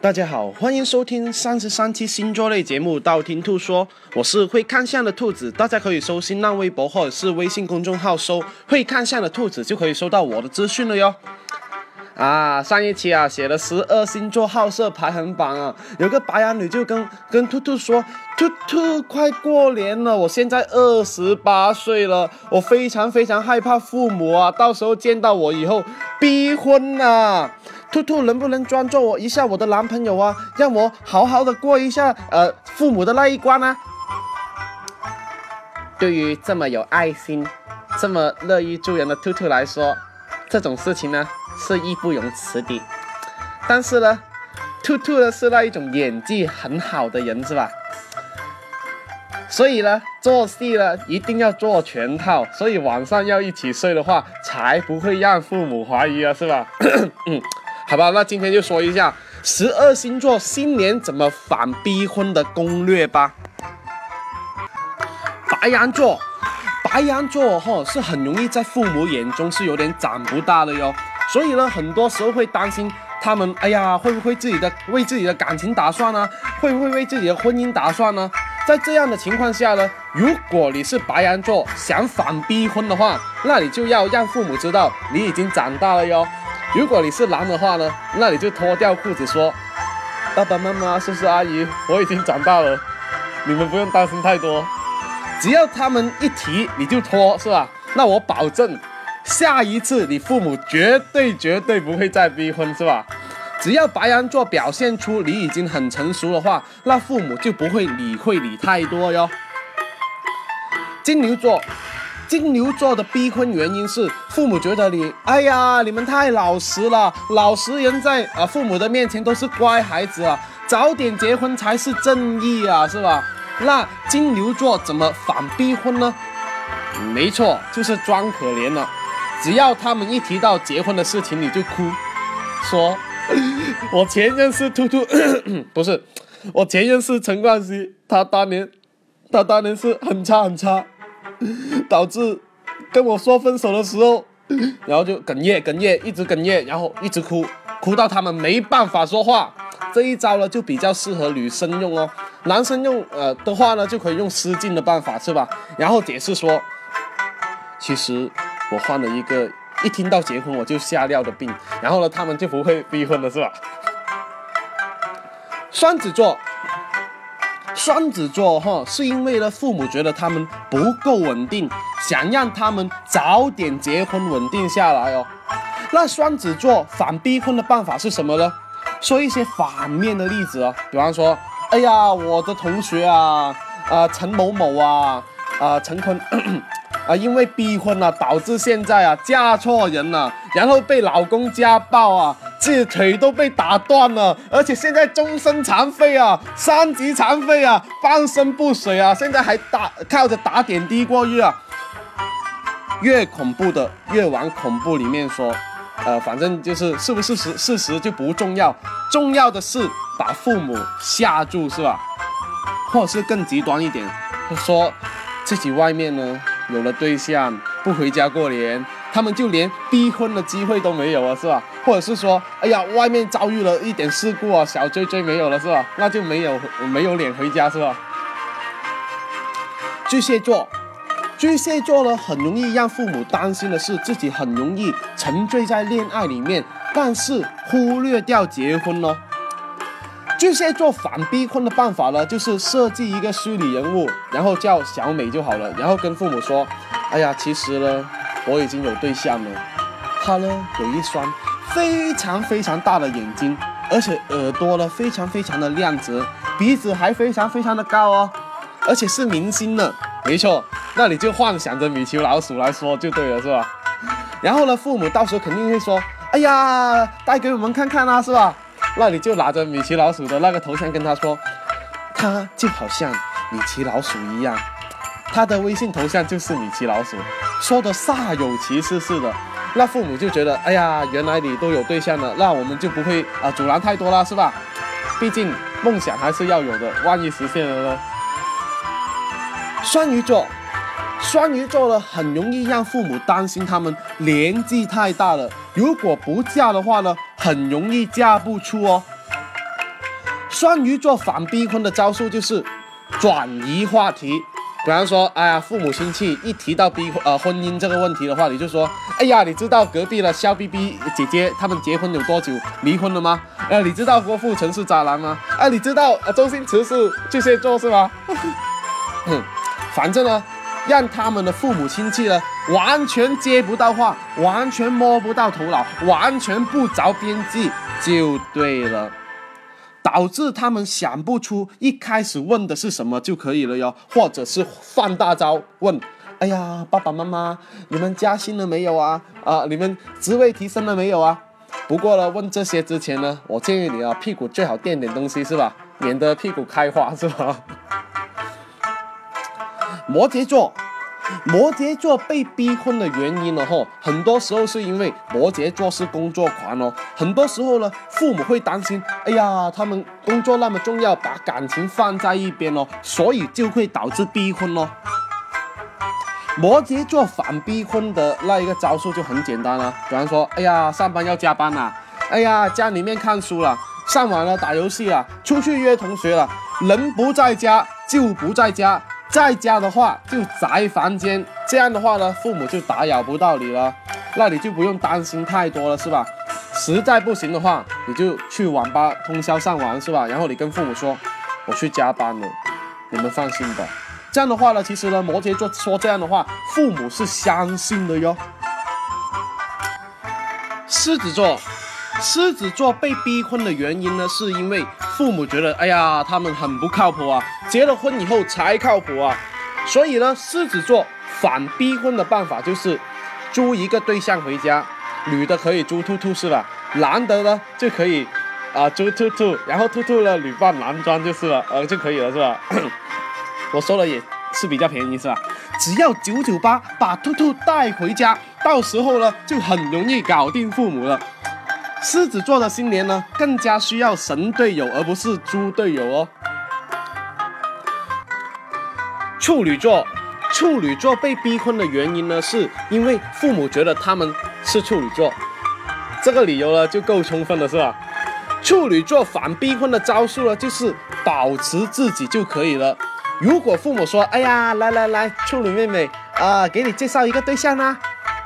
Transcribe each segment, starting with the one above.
大家好，欢迎收听三十三期星座类节目《道听途说》，我是会看相的兔子，大家可以搜新浪微博或者是微信公众号搜“会看相的兔子”，就可以收到我的资讯了哟。啊，上一期啊写了十二星座好色排行榜啊，有个白羊女就跟跟兔兔说：“兔兔，快过年了，我现在二十八岁了，我非常非常害怕父母啊，到时候见到我以后逼婚呐。”兔兔能不能专做我一下我的男朋友啊？让我好好的过一下呃父母的那一关啊！对于这么有爱心、这么乐于助人的兔兔来说，这种事情呢是义不容辞的。但是呢，兔兔呢是那一种演技很好的人，是吧？所以呢，做戏呢一定要做全套，所以晚上要一起睡的话，才不会让父母怀疑啊，是吧？好吧，那今天就说一下十二星座新年怎么反逼婚的攻略吧。白羊座，白羊座哈是很容易在父母眼中是有点长不大的哟，所以呢，很多时候会担心他们，哎呀，会不会自己的为自己的感情打算呢？会不会为自己的婚姻打算呢？在这样的情况下呢，如果你是白羊座想反逼婚的话，那你就要让父母知道你已经长大了哟。如果你是男的话呢，那你就脱掉裤子说：“爸爸妈妈、叔叔阿姨，我已经长大了，你们不用担心太多。只要他们一提，你就脱，是吧？那我保证，下一次你父母绝对绝对不会再逼婚，是吧？只要白羊座表现出你已经很成熟的话，那父母就不会理会你太多哟。金牛座。”金牛座的逼婚原因是父母觉得你，哎呀，你们太老实了，老实人在啊父母的面前都是乖孩子啊，早点结婚才是正义啊，是吧？那金牛座怎么反逼婚呢？没错，就是装可怜了。只要他们一提到结婚的事情，你就哭，说，我前任是兔兔，不是，我前任是陈冠希，他当年，他当年是很差很差。导致跟我说分手的时候，然后就哽咽哽咽，一直哽咽，然后一直哭，哭到他们没办法说话。这一招呢，就比较适合女生用哦，男生用呃的话呢，就可以用失禁的办法，是吧？然后解释说，其实我患了一个一听到结婚我就吓尿的病，然后呢，他们就不会逼婚了，是吧？双子座。双子座哈，是因为呢，父母觉得他们不够稳定，想让他们早点结婚稳定下来哦。那双子座反逼婚的办法是什么呢？说一些反面的例子哦，比方说，哎呀，我的同学啊，啊，陈某某啊，啊，陈坤。啊，因为逼婚了，导致现在啊嫁错人了，然后被老公家暴啊，自己腿都被打断了，而且现在终身残废啊，三级残废啊，半身不遂啊，现在还打靠着打点滴过日啊。越恐怖的越往恐怖里面说，呃，反正就是是不是事事实就不重要，重要的是把父母吓住是吧？或者是更极端一点，说自己外面呢。有了对象不回家过年，他们就连逼婚的机会都没有了，是吧？或者是说，哎呀，外面遭遇了一点事故啊，小追追没有了，是吧？那就没有没有脸回家，是吧？巨蟹座，巨蟹座呢，很容易让父母担心的是自己很容易沉醉在恋爱里面，但是忽略掉结婚呢。巨蟹座反逼婚的办法呢，就是设计一个虚拟人物，然后叫小美就好了，然后跟父母说：“哎呀，其实呢，我已经有对象了。他呢，有一双非常非常大的眼睛，而且耳朵呢非常非常的亮泽，鼻子还非常非常的高哦，而且是明星呢。没错，那你就幻想着米奇老鼠来说就对了，是吧？然后呢，父母到时候肯定会说：哎呀，带给我们看看啊，是吧？”那你就拿着米奇老鼠的那个头像跟他说，他就好像米奇老鼠一样，他的微信头像就是米奇老鼠，说的煞有其事似的。那父母就觉得，哎呀，原来你都有对象了，那我们就不会啊阻拦太多了，是吧？毕竟梦想还是要有的，万一实现了呢？双鱼座，双鱼座呢，很容易让父母担心他们年纪太大了，如果不嫁的话呢？很容易嫁不出哦。双鱼座反逼婚的招数就是转移话题。比方说，哎呀，父母亲戚一提到逼呃婚姻这个问题的话，你就说，哎呀，你知道隔壁的肖逼逼姐姐他们结婚有多久离婚了吗？呃，你知道郭富城是渣男吗？哎，你知道 周星驰是巨蟹座是吗？反正呢，让他们的父母亲戚呢完全接不到话，完全摸不到头脑，完全不着边际就对了。导致他们想不出一开始问的是什么就可以了哟，或者是放大招问，哎呀，爸爸妈妈，你们加薪了没有啊？啊，你们职位提升了没有啊？不过呢，问这些之前呢，我建议你啊，屁股最好垫点东西是吧？免得屁股开花是吧？摩羯座。摩羯座被逼婚的原因呢？吼，很多时候是因为摩羯座是工作狂哦。很多时候呢，父母会担心，哎呀，他们工作那么重要，把感情放在一边哦，所以就会导致逼婚哦。摩羯座反逼婚的那一个招数就很简单了，比方说，哎呀，上班要加班呐，哎呀，家里面看书了，上网了打游戏了，出去约同学了，人不在家就不在家。在家的话就宅房间，这样的话呢，父母就打扰不到你了，那你就不用担心太多了，是吧？实在不行的话，你就去网吧通宵上网，是吧？然后你跟父母说，我去加班了，你们放心吧。这样的话呢，其实呢，摩羯座说这样的话，父母是相信的哟。狮子座，狮子座被逼婚的原因呢，是因为。父母觉得，哎呀，他们很不靠谱啊，结了婚以后才靠谱啊，所以呢，狮子座反逼婚的办法就是租一个对象回家，女的可以租兔兔是吧？男的呢就可以啊租兔兔，然后兔兔呢女扮男装就是了，呃就可以了是吧？我说了也是比较便宜是吧？只要九九八把兔兔带回家，到时候呢就很容易搞定父母了。狮子座的新年呢，更加需要神队友，而不是猪队友哦。处女座，处女座被逼婚的原因呢，是因为父母觉得他们是处女座，这个理由呢就够充分了，是吧？处女座反逼婚的招数呢，就是保持自己就可以了。如果父母说：“哎呀，来来来，处女妹妹啊，给你介绍一个对象啦。”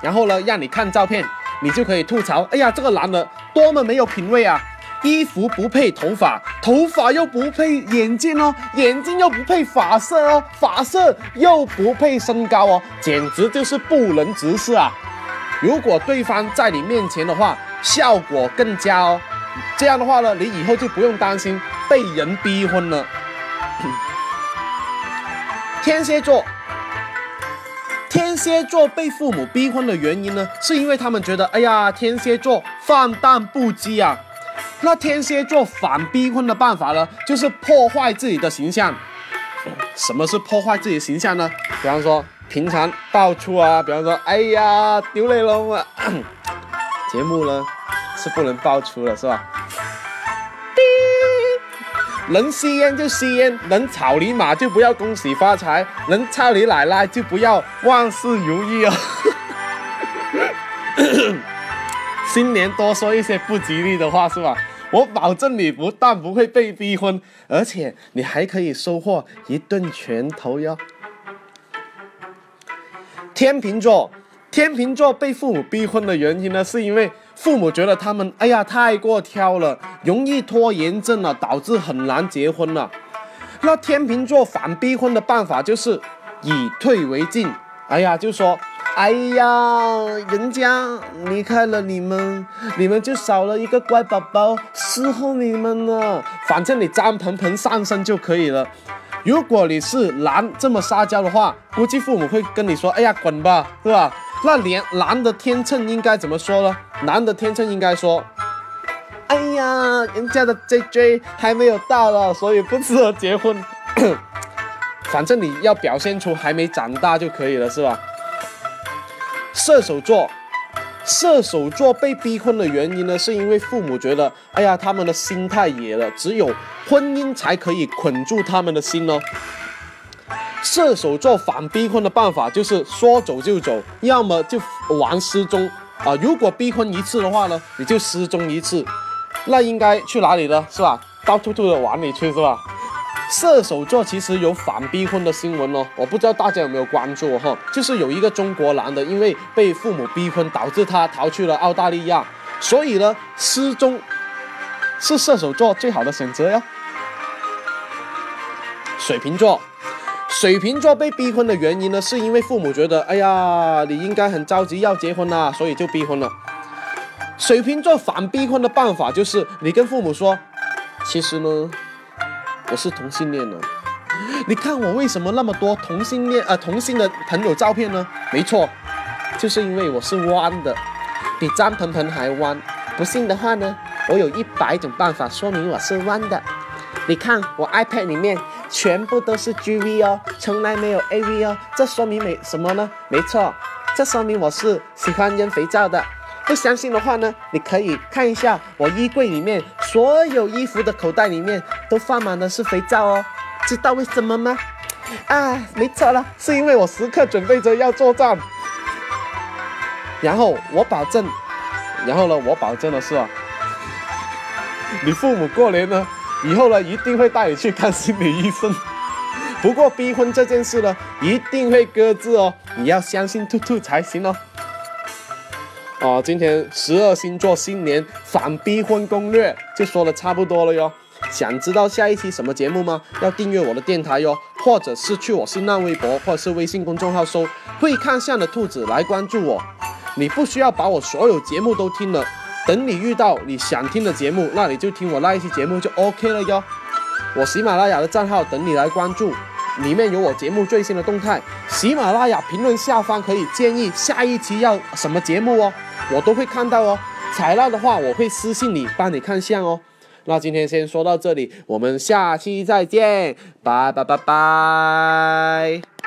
然后呢，让你看照片，你就可以吐槽：“哎呀，这个男的。”多么没有品味啊！衣服不配头发，头发又不配眼镜哦，眼镜又不配发色哦，发色又不配身高哦，简直就是不能直视啊！如果对方在你面前的话，效果更佳哦。这样的话呢，你以后就不用担心被人逼婚了。天蝎座。天蝎座被父母逼婚的原因呢，是因为他们觉得，哎呀，天蝎座放荡不羁啊。那天蝎座反逼婚的办法呢，就是破坏自己的形象。什么是破坏自己的形象呢？比方说平常爆粗啊，比方说，哎呀，丢雷龙啊。节目呢是不能爆粗的，是吧？能吸烟就吸烟，能草泥马就不要恭喜发财，能操你奶奶就不要万事如意哦。新年多说一些不吉利的话是吧？我保证你不但不会被逼婚，而且你还可以收获一顿拳头哟。天秤座，天秤座被父母逼婚的原因呢，是因为。父母觉得他们哎呀太过挑了，容易拖延症了，导致很难结婚了。那天秤座反逼婚的办法就是以退为进。哎呀，就说哎呀，人家离开了你们，你们就少了一个乖宝宝伺候你们了。反正你张鹏鹏上身就可以了。如果你是男这么撒娇的话，估计父母会跟你说：“哎呀，滚吧，是吧？”那连男的天秤应该怎么说呢？男的天秤应该说：“哎呀，人家的 JJ 还没有到了，所以不适合结婚。反正你要表现出还没长大就可以了，是吧？”射手座，射手座被逼婚的原因呢，是因为父母觉得：“哎呀，他们的心太野了，只有婚姻才可以捆住他们的心哦。”射手座反逼婚的办法就是说走就走，要么就玩失踪啊。如果逼婚一次的话呢，你就失踪一次，那应该去哪里呢？是吧？到兔兔的碗里去是吧？射手座其实有反逼婚的新闻哦，我不知道大家有没有关注哈，就是有一个中国男的，因为被父母逼婚，导致他逃去了澳大利亚，所以呢，失踪是射手座最好的选择哟。水瓶座，水瓶座被逼婚的原因呢，是因为父母觉得，哎呀，你应该很着急要结婚啦，所以就逼婚了。水瓶座反逼婚的办法就是，你跟父母说，其实呢。我是同性恋呢，你看我为什么那么多同性恋呃同性的朋友照片呢？没错，就是因为我是弯的，比张鹏鹏还弯。不信的话呢，我有一百种办法说明我是弯的。你看我 iPad 里面全部都是 GV 哦，从来没有 AV 哦，这说明没什么呢？没错，这说明我是喜欢扔肥皂的。不相信的话呢，你可以看一下我衣柜里面所有衣服的口袋里面都放满的是肥皂哦。知道为什么吗？啊，没错了，是因为我时刻准备着要作战。然后我保证，然后呢，我保证的是啊，你父母过年呢以后呢一定会带你去看心理医生。不过逼婚这件事呢一定会搁置哦，你要相信兔兔才行哦。哦，今天十二星座新年反逼婚攻略就说的差不多了哟。想知道下一期什么节目吗？要订阅我的电台哟，或者是去我新浪微博或者是微信公众号搜“会看相的兔子”来关注我。你不需要把我所有节目都听了，等你遇到你想听的节目，那你就听我那一期节目就 OK 了哟。我喜马拉雅的账号等你来关注。里面有我节目最新的动态，喜马拉雅评论下方可以建议下一期要什么节目哦，我都会看到哦。采纳的话，我会私信你，帮你看相哦。那今天先说到这里，我们下期再见，拜拜拜拜。